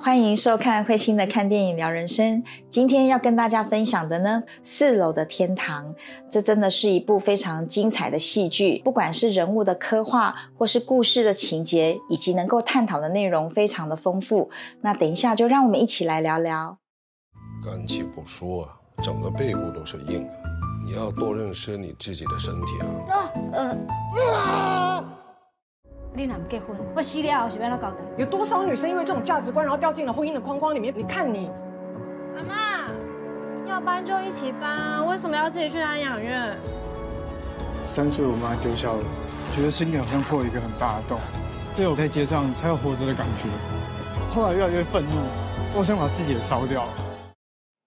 欢迎收看慧心的看电影聊人生。今天要跟大家分享的呢，《四楼的天堂》，这真的是一部非常精彩的戏剧。不管是人物的刻画，或是故事的情节，以及能够探讨的内容，非常的丰富。那等一下就让我们一起来聊聊。肝气不舒啊，整个背部都是硬的。你要多认识你自己的身体啊。啊，呃。你哪不结婚？我死了是要哪交代？有多少女生因为这种价值观，然后掉进了婚姻的框框里面？你看你，妈妈，要搬就一起搬啊，为什么要自己去安养院？三岁我妈丢下了，觉得心里好像破了一个很大的洞，只有在街上才有活着的感觉。后来越来越愤怒，我想把自己也烧掉。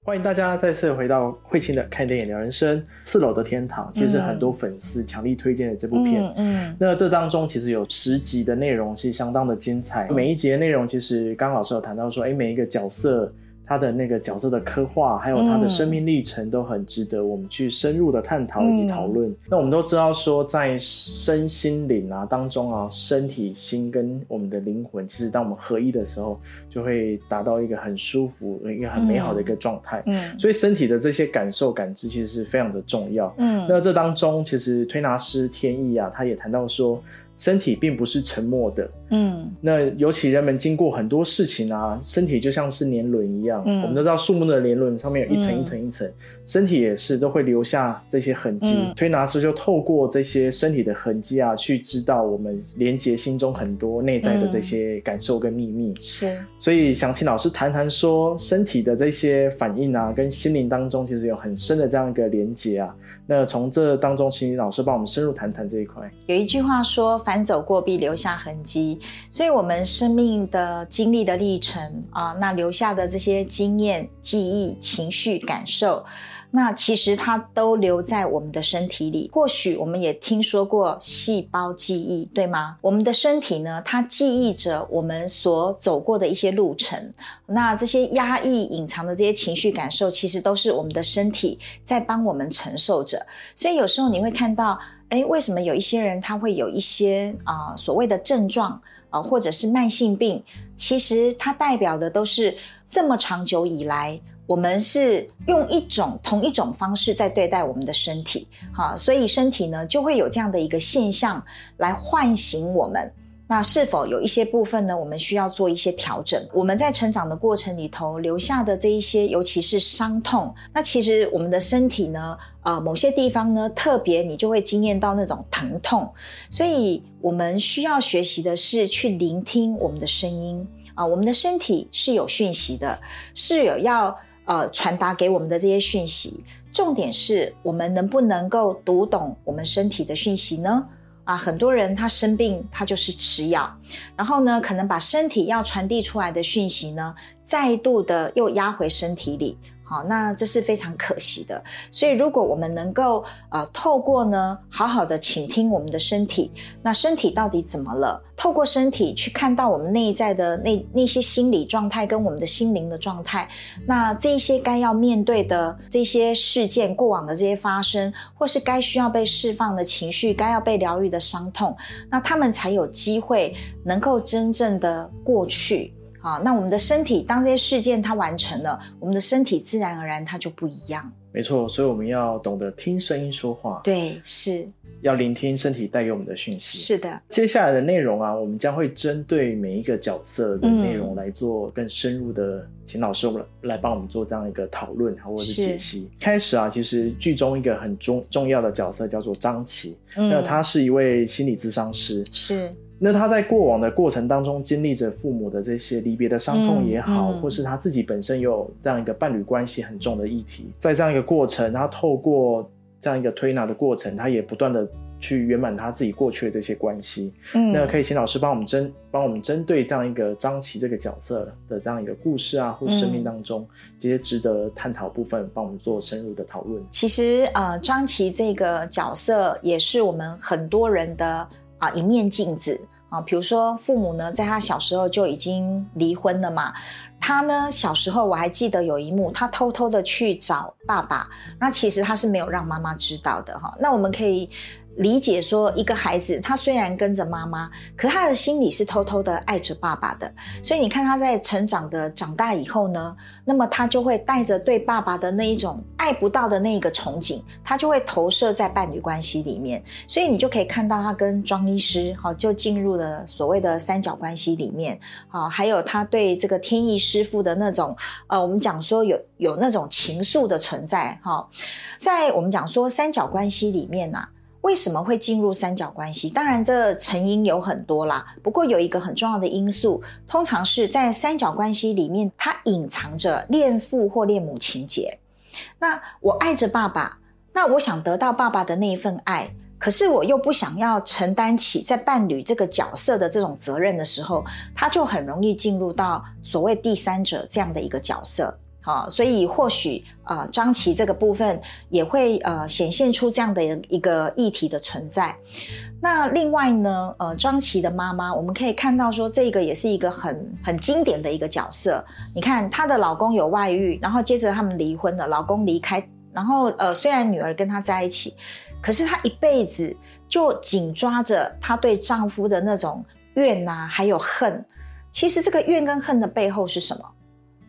欢迎大家再次回到慧清的看电影聊人生。四楼的天堂，其实很多粉丝强力推荐的这部片。嗯，那这当中其实有十集的内容，是相当的精彩。每一集的内容，其实刚老师有谈到说，哎，每一个角色。他的那个角色的刻画，还有他的生命历程，都很值得我们去深入的探讨以及讨论。那我们都知道说，在身心灵啊当中啊，身体、心跟我们的灵魂，其实当我们合一的时候，就会达到一个很舒服、一个很美好的一个状态。嗯，所以身体的这些感受、感知，其实是非常的重要。嗯，那这当中，其实推拿师天意啊，他也谈到说。身体并不是沉默的，嗯，那尤其人们经过很多事情啊，身体就像是年轮一样，嗯，我们都知道树木的年轮上面有一层一层一层，身体也是都会留下这些痕迹。推拿师就透过这些身体的痕迹啊，去知道我们连接心中很多内在的这些感受跟秘密。是，所以想请老师谈谈说，身体的这些反应啊，跟心灵当中其实有很深的这样一个连接啊。那从这当中，请老师帮我们深入谈谈这一块。有一句话说。凡走过必留下痕迹，所以，我们生命的经历的历程啊，那留下的这些经验、记忆、情绪、感受。那其实它都留在我们的身体里。或许我们也听说过细胞记忆，对吗？我们的身体呢，它记忆着我们所走过的一些路程。那这些压抑、隐藏的这些情绪感受，其实都是我们的身体在帮我们承受着。所以有时候你会看到，哎，为什么有一些人他会有一些啊所谓的症状啊，或者是慢性病？其实它代表的都是这么长久以来。我们是用一种同一种方式在对待我们的身体，好，所以身体呢就会有这样的一个现象来唤醒我们。那是否有一些部分呢？我们需要做一些调整？我们在成长的过程里头留下的这一些，尤其是伤痛，那其实我们的身体呢，呃，某些地方呢特别你就会惊艳到那种疼痛。所以我们需要学习的是去聆听我们的声音啊，我们的身体是有讯息的，是有要。呃，传达给我们的这些讯息，重点是我们能不能够读懂我们身体的讯息呢？啊，很多人他生病，他就是吃药，然后呢，可能把身体要传递出来的讯息呢，再度的又压回身体里。好，那这是非常可惜的。所以，如果我们能够呃，透过呢，好好的倾听我们的身体，那身体到底怎么了？透过身体去看到我们内在的那那些心理状态跟我们的心灵的状态，那这一些该要面对的这些事件、过往的这些发生，或是该需要被释放的情绪、该要被疗愈的伤痛，那他们才有机会能够真正的过去。好，那我们的身体，当这些事件它完成了，我们的身体自然而然它就不一样。没错，所以我们要懂得听声音说话。对，是要聆听身体带给我们的讯息。是的，接下来的内容啊，我们将会针对每一个角色的内容来做更深入的，请老师我们来帮我们做这样一个讨论或者是解析。开始啊，其实剧中一个很重重要的角色叫做张琪，那他是一位心理咨商师。是。那他在过往的过程当中，经历着父母的这些离别的伤痛也好，或是他自己本身有这样一个伴侣关系很重的议题，在这样一个过程，他透过这样一个推拿的过程，他也不断的去圆满他自己过去的这些关系。嗯，那可以请老师帮我们针帮我们针对这样一个张琪这个角色的这样一个故事啊，或生命当中这些值得探讨部分，帮我们做深入的讨论。其实呃，张琪这个角色也是我们很多人的。啊，一面镜子啊，比如说父母呢，在他小时候就已经离婚了嘛。他呢，小时候我还记得有一幕，他偷偷的去找爸爸，那其实他是没有让妈妈知道的哈。那我们可以理解说，一个孩子他虽然跟着妈妈，可他的心里是偷偷的爱着爸爸的。所以你看他在成长的长大以后呢，那么他就会带着对爸爸的那一种爱不到的那一个憧憬，他就会投射在伴侣关系里面。所以你就可以看到他跟庄医师好就进入了所谓的三角关系里面好，还有他对这个天意师傅的那种呃，我们讲说有有那种情愫的存在哈，在我们讲说三角关系里面呐。为什么会进入三角关系？当然，这成因有很多啦。不过有一个很重要的因素，通常是在三角关系里面，它隐藏着恋父或恋母情节。那我爱着爸爸，那我想得到爸爸的那一份爱，可是我又不想要承担起在伴侣这个角色的这种责任的时候，他就很容易进入到所谓第三者这样的一个角色。好，所以或许呃，张琪这个部分也会呃显现出这样的一个议题的存在。那另外呢，呃，张琪的妈妈，我们可以看到说，这个也是一个很很经典的一个角色。你看，她的老公有外遇，然后接着他们离婚了，老公离开，然后呃，虽然女儿跟他在一起，可是她一辈子就紧抓着她对丈夫的那种怨呐，还有恨。其实这个怨跟恨的背后是什么？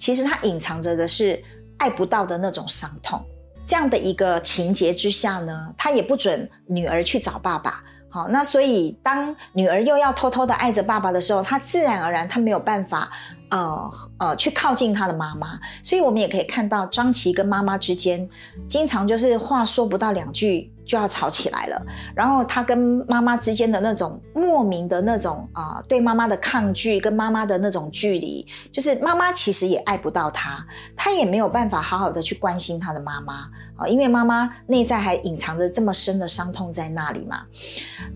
其实他隐藏着的是爱不到的那种伤痛，这样的一个情节之下呢，他也不准女儿去找爸爸。好，那所以当女儿又要偷偷的爱着爸爸的时候，他自然而然他没有办法，呃呃，去靠近他的妈妈。所以我们也可以看到张琪跟妈妈之间，经常就是话说不到两句。就要吵起来了，然后他跟妈妈之间的那种莫名的那种啊，对妈妈的抗拒，跟妈妈的那种距离，就是妈妈其实也爱不到他，他也没有办法好好的去关心他的妈妈啊，因为妈妈内在还隐藏着这么深的伤痛在那里嘛。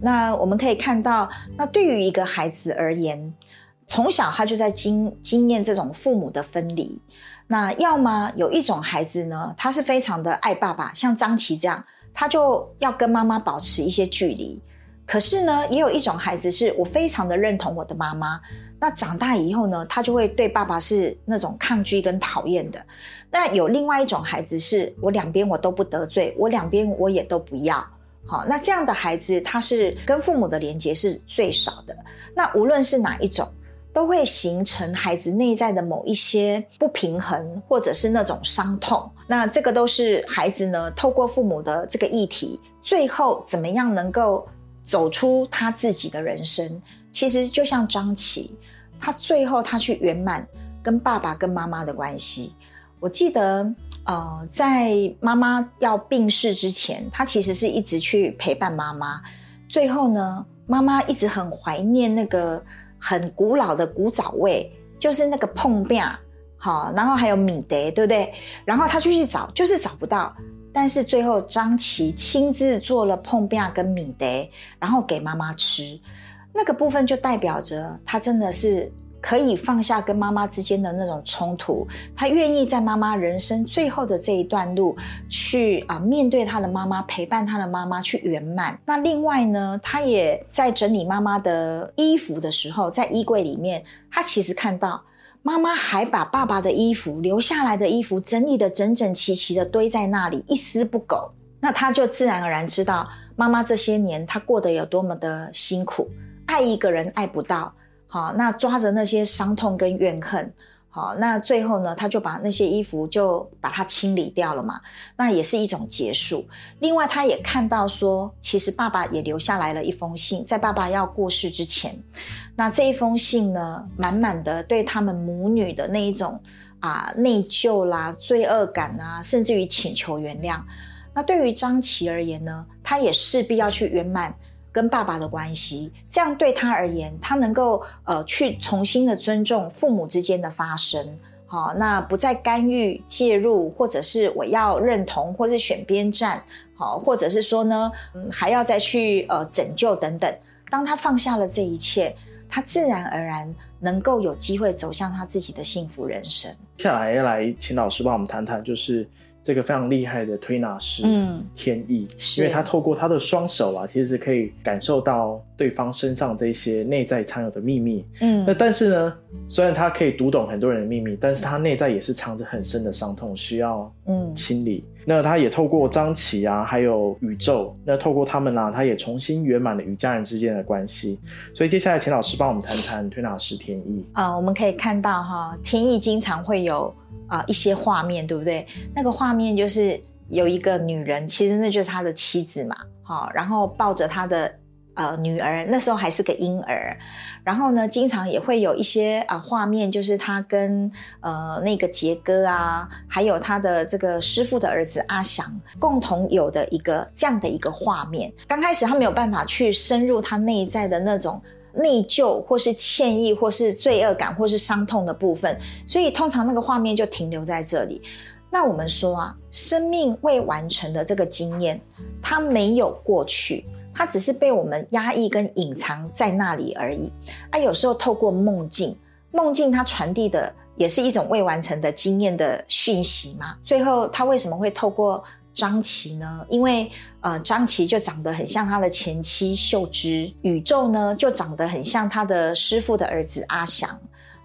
那我们可以看到，那对于一个孩子而言，从小他就在经经验这种父母的分离。那要么有一种孩子呢，他是非常的爱爸爸，像张琪这样。他就要跟妈妈保持一些距离，可是呢，也有一种孩子是我非常的认同我的妈妈。那长大以后呢，他就会对爸爸是那种抗拒跟讨厌的。那有另外一种孩子是我两边我都不得罪，我两边我也都不要。好，那这样的孩子他是跟父母的连接是最少的。那无论是哪一种。都会形成孩子内在的某一些不平衡，或者是那种伤痛。那这个都是孩子呢，透过父母的这个议题，最后怎么样能够走出他自己的人生？其实就像张琪，他最后他去圆满跟爸爸跟妈妈的关系。我记得，呃，在妈妈要病逝之前，他其实是一直去陪伴妈妈。最后呢，妈妈一直很怀念那个。很古老的古早味，就是那个碰饼，好，然后还有米德，对不对？然后他就去找，就是找不到。但是最后张琪亲自做了碰饼跟米德，然后给妈妈吃，那个部分就代表着他真的是。可以放下跟妈妈之间的那种冲突，他愿意在妈妈人生最后的这一段路去啊面对他的妈妈，陪伴他的妈妈去圆满。那另外呢，他也在整理妈妈的衣服的时候，在衣柜里面，他其实看到妈妈还把爸爸的衣服留下来的衣服整理的整整齐齐的堆在那里，一丝不苟。那他就自然而然知道妈妈这些年她过得有多么的辛苦，爱一个人爱不到。好，那抓着那些伤痛跟怨恨，好，那最后呢，他就把那些衣服就把它清理掉了嘛，那也是一种结束。另外，他也看到说，其实爸爸也留下来了一封信，在爸爸要过世之前，那这一封信呢，满满的对他们母女的那一种啊内疚啦、罪恶感啊，甚至于请求原谅。那对于张琪而言呢，他也势必要去圆满。跟爸爸的关系，这样对他而言，他能够呃去重新的尊重父母之间的发生，好，那不再干预介入，或者是我要认同，或是选边站，好，或者是说呢，嗯，还要再去呃拯救等等。当他放下了这一切，他自然而然能够有机会走向他自己的幸福人生。接下来来请老师帮我们谈谈，就是。这个非常厉害的推拿师，嗯，天意，因为他透过他的双手啊，其实是可以感受到对方身上这些内在藏有的秘密，嗯，那但是呢，虽然他可以读懂很多人的秘密，但是他内在也是藏着很深的伤痛，需要嗯。清理。那他也透过张琪啊，还有宇宙，那透过他们呢，他也重新圆满了与家人之间的关系。所以接下来，请老师帮我们谈谈推拿师天意啊。我们可以看到哈，天意经常会有啊一些画面，对不对？那个画面就是有一个女人，其实那就是他的妻子嘛，好，然后抱着他的。呃，女儿那时候还是个婴儿，然后呢，经常也会有一些啊画面，就是他跟呃那个杰哥啊，还有他的这个师傅的儿子阿祥共同有的一个这样的一个画面。刚开始他没有办法去深入他内在的那种内疚，或是歉意，或是罪恶感，或是伤痛的部分，所以通常那个画面就停留在这里。那我们说啊，生命未完成的这个经验，它没有过去。它只是被我们压抑跟隐藏在那里而已。啊，有时候透过梦境，梦境它传递的也是一种未完成的经验的讯息嘛。最后，他为什么会透过张琪呢？因为呃，张琪就长得很像他的前妻秀芝，宇宙呢就长得很像他的师傅的儿子阿祥。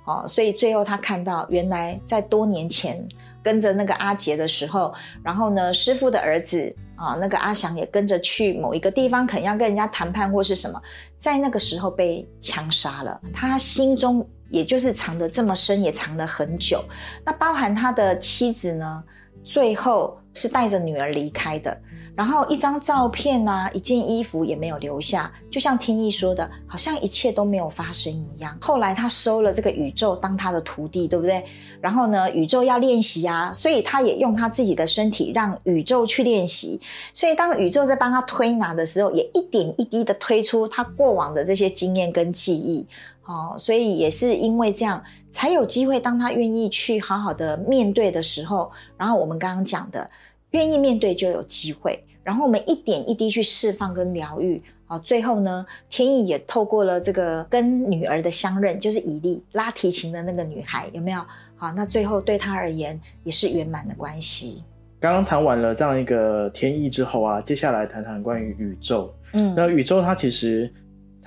哦，所以最后他看到，原来在多年前跟着那个阿杰的时候，然后呢，师傅的儿子。啊，那个阿祥也跟着去某一个地方，可能要跟人家谈判或是什么，在那个时候被枪杀了。他心中也就是藏得这么深，也藏了很久。那包含他的妻子呢，最后是带着女儿离开的。然后一张照片呐，一件衣服也没有留下，就像天意说的，好像一切都没有发生一样。后来他收了这个宇宙当他的徒弟，对不对？然后呢，宇宙要练习啊，所以他也用他自己的身体让宇宙去练习。所以当宇宙在帮他推拿的时候，也一点一滴的推出他过往的这些经验跟记忆。哦，所以也是因为这样，才有机会当他愿意去好好的面对的时候，然后我们刚刚讲的。愿意面对就有机会，然后我们一点一滴去释放跟疗愈，好，最后呢，天意也透过了这个跟女儿的相认，就是以利拉提琴的那个女孩，有没有？好，那最后对他而言也是圆满的关系。刚刚谈完了这样一个天意之后啊，接下来谈谈关于宇宙。嗯，那宇宙它其实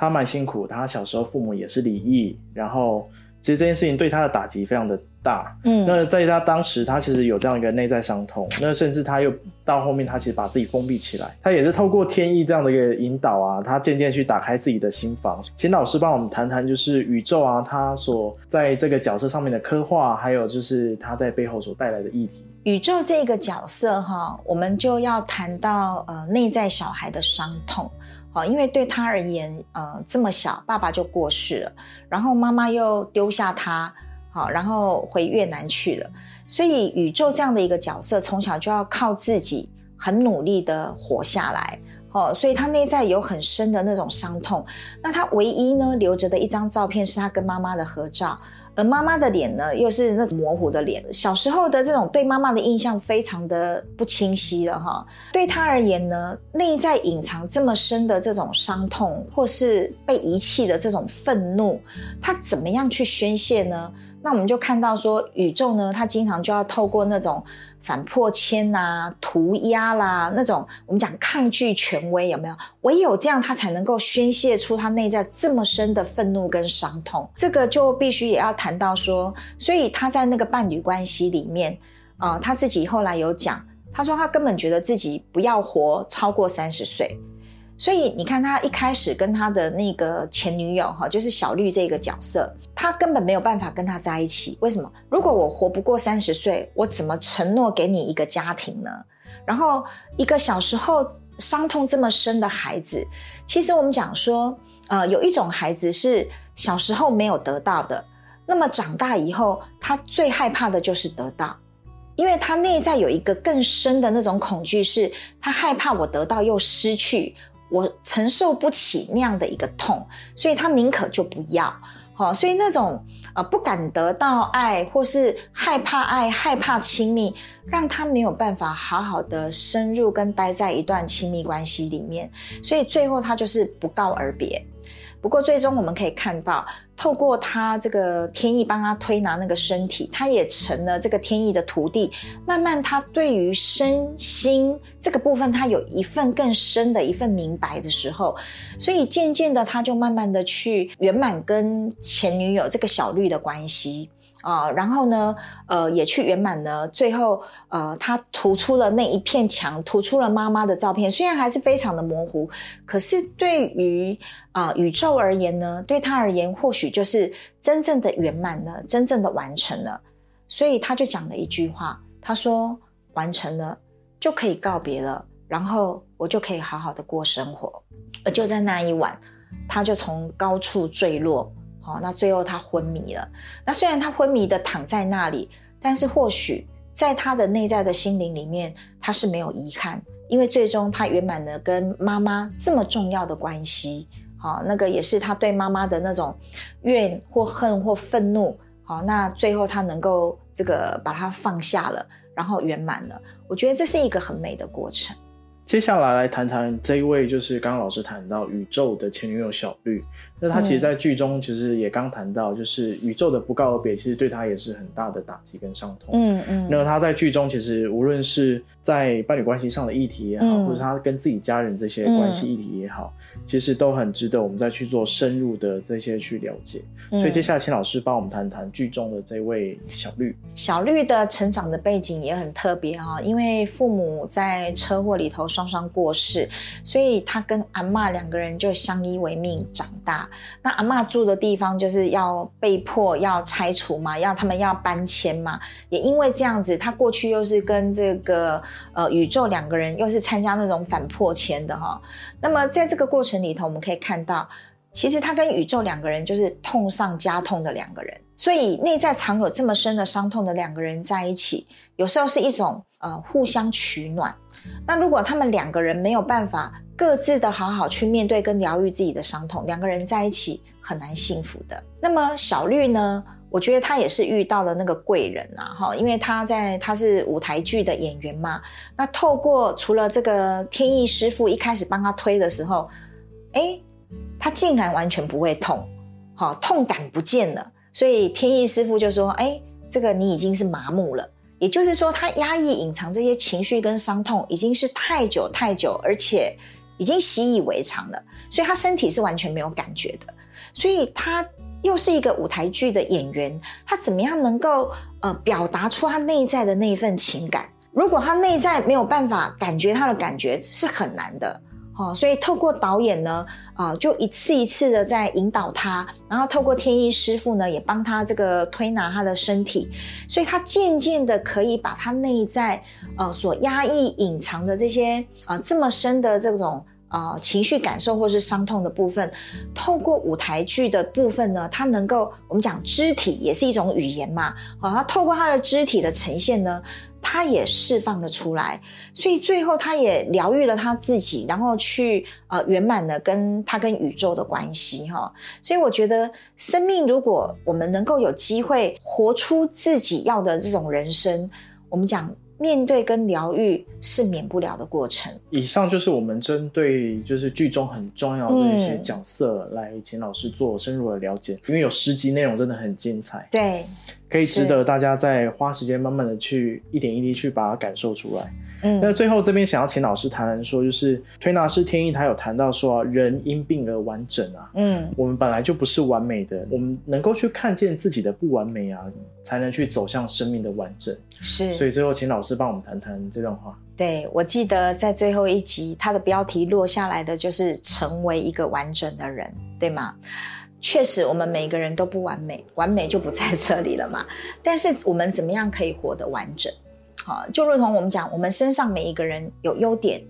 他蛮辛苦，他小时候父母也是离异，然后其实这件事情对他的打击非常的。大，嗯，那在他当时，他其实有这样一个内在伤痛，那甚至他又到后面，他其实把自己封闭起来，他也是透过天意这样的一个引导啊，他渐渐去打开自己的心房。请老师帮我们谈谈，就是宇宙啊，他所在这个角色上面的刻画，还有就是他在背后所带来的议题。宇宙这个角色哈，我们就要谈到呃内在小孩的伤痛，好，因为对他而言，呃这么小，爸爸就过世了，然后妈妈又丢下他。好，然后回越南去了。所以宇宙这样的一个角色，从小就要靠自己很努力的活下来。哦，所以他内在有很深的那种伤痛。那他唯一呢留着的一张照片，是他跟妈妈的合照。而妈妈的脸呢，又是那种模糊的脸。小时候的这种对妈妈的印象非常的不清晰了哈。对他而言呢，内在隐藏这么深的这种伤痛，或是被遗弃的这种愤怒，他怎么样去宣泄呢？那我们就看到说，宇宙呢，它经常就要透过那种反破迁呐、涂鸦啦，那种我们讲抗拒权威，有没有？唯有这样，它才能够宣泄出它内在这么深的愤怒跟伤痛。这个就必须也要谈到说，所以他在那个伴侣关系里面啊，他自己后来有讲，他说他根本觉得自己不要活超过三十岁。所以你看，他一开始跟他的那个前女友哈，就是小绿这个角色，他根本没有办法跟他在一起。为什么？如果我活不过三十岁，我怎么承诺给你一个家庭呢？然后，一个小时候伤痛这么深的孩子，其实我们讲说，呃，有一种孩子是小时候没有得到的，那么长大以后，他最害怕的就是得到，因为他内在有一个更深的那种恐惧，是他害怕我得到又失去。我承受不起那样的一个痛，所以他宁可就不要，好，所以那种呃不敢得到爱，或是害怕爱、害怕亲密，让他没有办法好好的深入跟待在一段亲密关系里面，所以最后他就是不告而别。不过最终我们可以看到，透过他这个天意帮他推拿那个身体，他也成了这个天意的徒弟。慢慢他对于身心这个部分，他有一份更深的一份明白的时候，所以渐渐的他就慢慢的去圆满跟前女友这个小绿的关系。啊，然后呢，呃，也去圆满了。最后，呃，他涂出了那一片墙，涂出了妈妈的照片，虽然还是非常的模糊，可是对于啊宇宙而言呢，对他而言，或许就是真正的圆满了，真正的完成了。所以他就讲了一句话，他说：“完成了，就可以告别了，然后我就可以好好的过生活。”而就在那一晚，他就从高处坠落。好，那最后他昏迷了。那虽然他昏迷的躺在那里，但是或许在他的内在的心灵里面，他是没有遗憾，因为最终他圆满了跟妈妈这么重要的关系。好，那个也是他对妈妈的那种怨或恨或愤怒。好，那最后他能够这个把它放下了，然后圆满了。我觉得这是一个很美的过程。接下来来谈谈这一位，就是刚刚老师谈到宇宙的前女友小绿。那他其实，在剧中其实也刚谈到，就是宇宙的不告而别，其实对他也是很大的打击跟伤痛。嗯嗯。那他在剧中其实无论是在伴侣关系上的议题也好，或者他跟自己家人这些关系议题也好，其实都很值得我们再去做深入的这些去了解。所以接下来，请老师帮我们谈谈剧中的这位小绿。小绿的成长的背景也很特别哈，因为父母在车祸里头双双过世，所以他跟阿妈两个人就相依为命长大。那阿妈住的地方就是要被迫要拆除嘛，要他们要搬迁嘛。也因为这样子，他过去又是跟这个呃宇宙两个人又是参加那种反破迁的哈。那么在这个过程里头，我们可以看到。其实他跟宇宙两个人就是痛上加痛的两个人，所以内在藏有这么深的伤痛的两个人在一起，有时候是一种呃互相取暖。那如果他们两个人没有办法各自的好好去面对跟疗愈自己的伤痛，两个人在一起很难幸福的。那么小绿呢？我觉得他也是遇到了那个贵人啊，哈，因为他在他是舞台剧的演员嘛。那透过除了这个天意师傅一开始帮他推的时候，哎。他竟然完全不会痛，好痛感不见了，所以天意师傅就说：“哎，这个你已经是麻木了，也就是说，他压抑、隐藏这些情绪跟伤痛，已经是太久太久，而且已经习以为常了，所以他身体是完全没有感觉的。所以他又是一个舞台剧的演员，他怎么样能够呃表达出他内在的那一份情感？如果他内在没有办法感觉他的感觉，是很难的。”哦，所以透过导演呢，啊，就一次一次的在引导他，然后透过天意师傅呢，也帮他这个推拿他的身体，所以他渐渐的可以把他内在呃所压抑隐藏的这些啊这么深的这种啊情绪感受或是伤痛的部分，透过舞台剧的部分呢，他能够我们讲肢体也是一种语言嘛，好，他透过他的肢体的呈现呢。他也释放了出来，所以最后他也疗愈了他自己，然后去呃圆满的跟他跟宇宙的关系哈。所以我觉得，生命如果我们能够有机会活出自己要的这种人生，我们讲。面对跟疗愈是免不了的过程。以上就是我们针对就是剧中很重要的一些角色来请老师做深入的了解，因为有十集内容真的很精彩，对，可以值得大家再花时间慢慢的去一点一滴去把它感受出来。那最后这边想要请老师谈谈说，就是推拿师天意他有谈到说，人因病而完整啊，嗯，我们本来就不是完美的，我们能够去看见自己的不完美啊，才能去走向生命的完整。是，所以最后请老师帮我们谈谈这段话。对，我记得在最后一集，它的标题落下来的就是成为一个完整的人，对吗？确实，我们每个人都不完美，完美就不在这里了嘛。但是我们怎么样可以活得完整？好，就如同我们讲，我们身上每一个人有优点，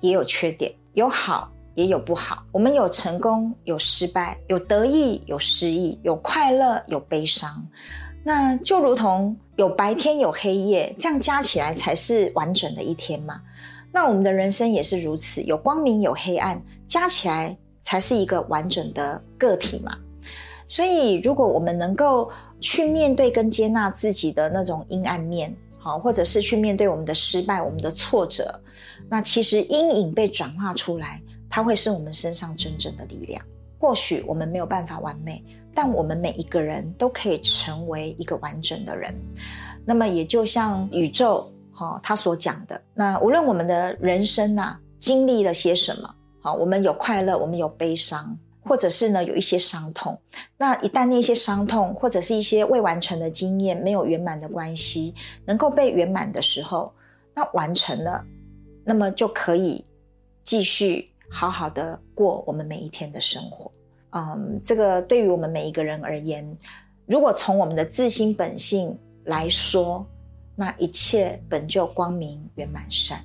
也有缺点，有好也有不好。我们有成功，有失败，有得意，有失意，有快乐，有悲伤。那就如同有白天，有黑夜，这样加起来才是完整的一天嘛。那我们的人生也是如此，有光明，有黑暗，加起来才是一个完整的个体嘛。所以，如果我们能够去面对跟接纳自己的那种阴暗面。好，或者是去面对我们的失败、我们的挫折，那其实阴影被转化出来，它会是我们身上真正的力量。或许我们没有办法完美，但我们每一个人都可以成为一个完整的人。那么，也就像宇宙哈他所讲的，那无论我们的人生呐经历了些什么，好，我们有快乐，我们有悲伤，或者是呢有一些伤痛。那一旦那些伤痛或者是一些未完成的经验、没有圆满的关系能够被圆满的时候，那完成了，那么就可以继续好好的过我们每一天的生活。嗯，这个对于我们每一个人而言，如果从我们的自心本性来说，那一切本就光明圆满善。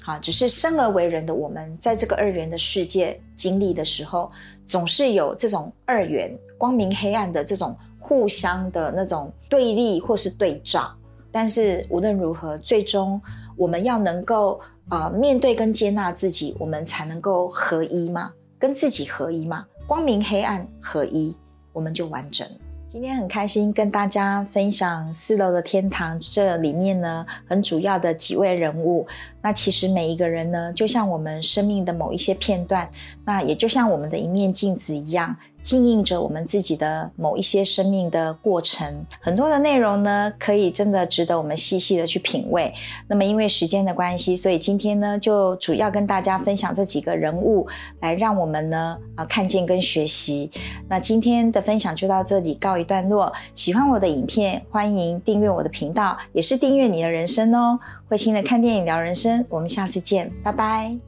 好，只是生而为人的我们，在这个二元的世界经历的时候，总是有这种二元光明黑暗的这种互相的那种对立或是对照。但是无论如何，最终我们要能够呃面对跟接纳自己，我们才能够合一吗？跟自己合一吗？光明黑暗合一，我们就完整。今天很开心跟大家分享四楼的天堂，这里面呢很主要的几位人物。那其实每一个人呢，就像我们生命的某一些片段，那也就像我们的一面镜子一样。经营着我们自己的某一些生命的过程，很多的内容呢，可以真的值得我们细细的去品味。那么因为时间的关系，所以今天呢，就主要跟大家分享这几个人物，来让我们呢啊看见跟学习。那今天的分享就到这里告一段落。喜欢我的影片，欢迎订阅我的频道，也是订阅你的人生哦。慧心的看电影聊人生，我们下次见，拜拜。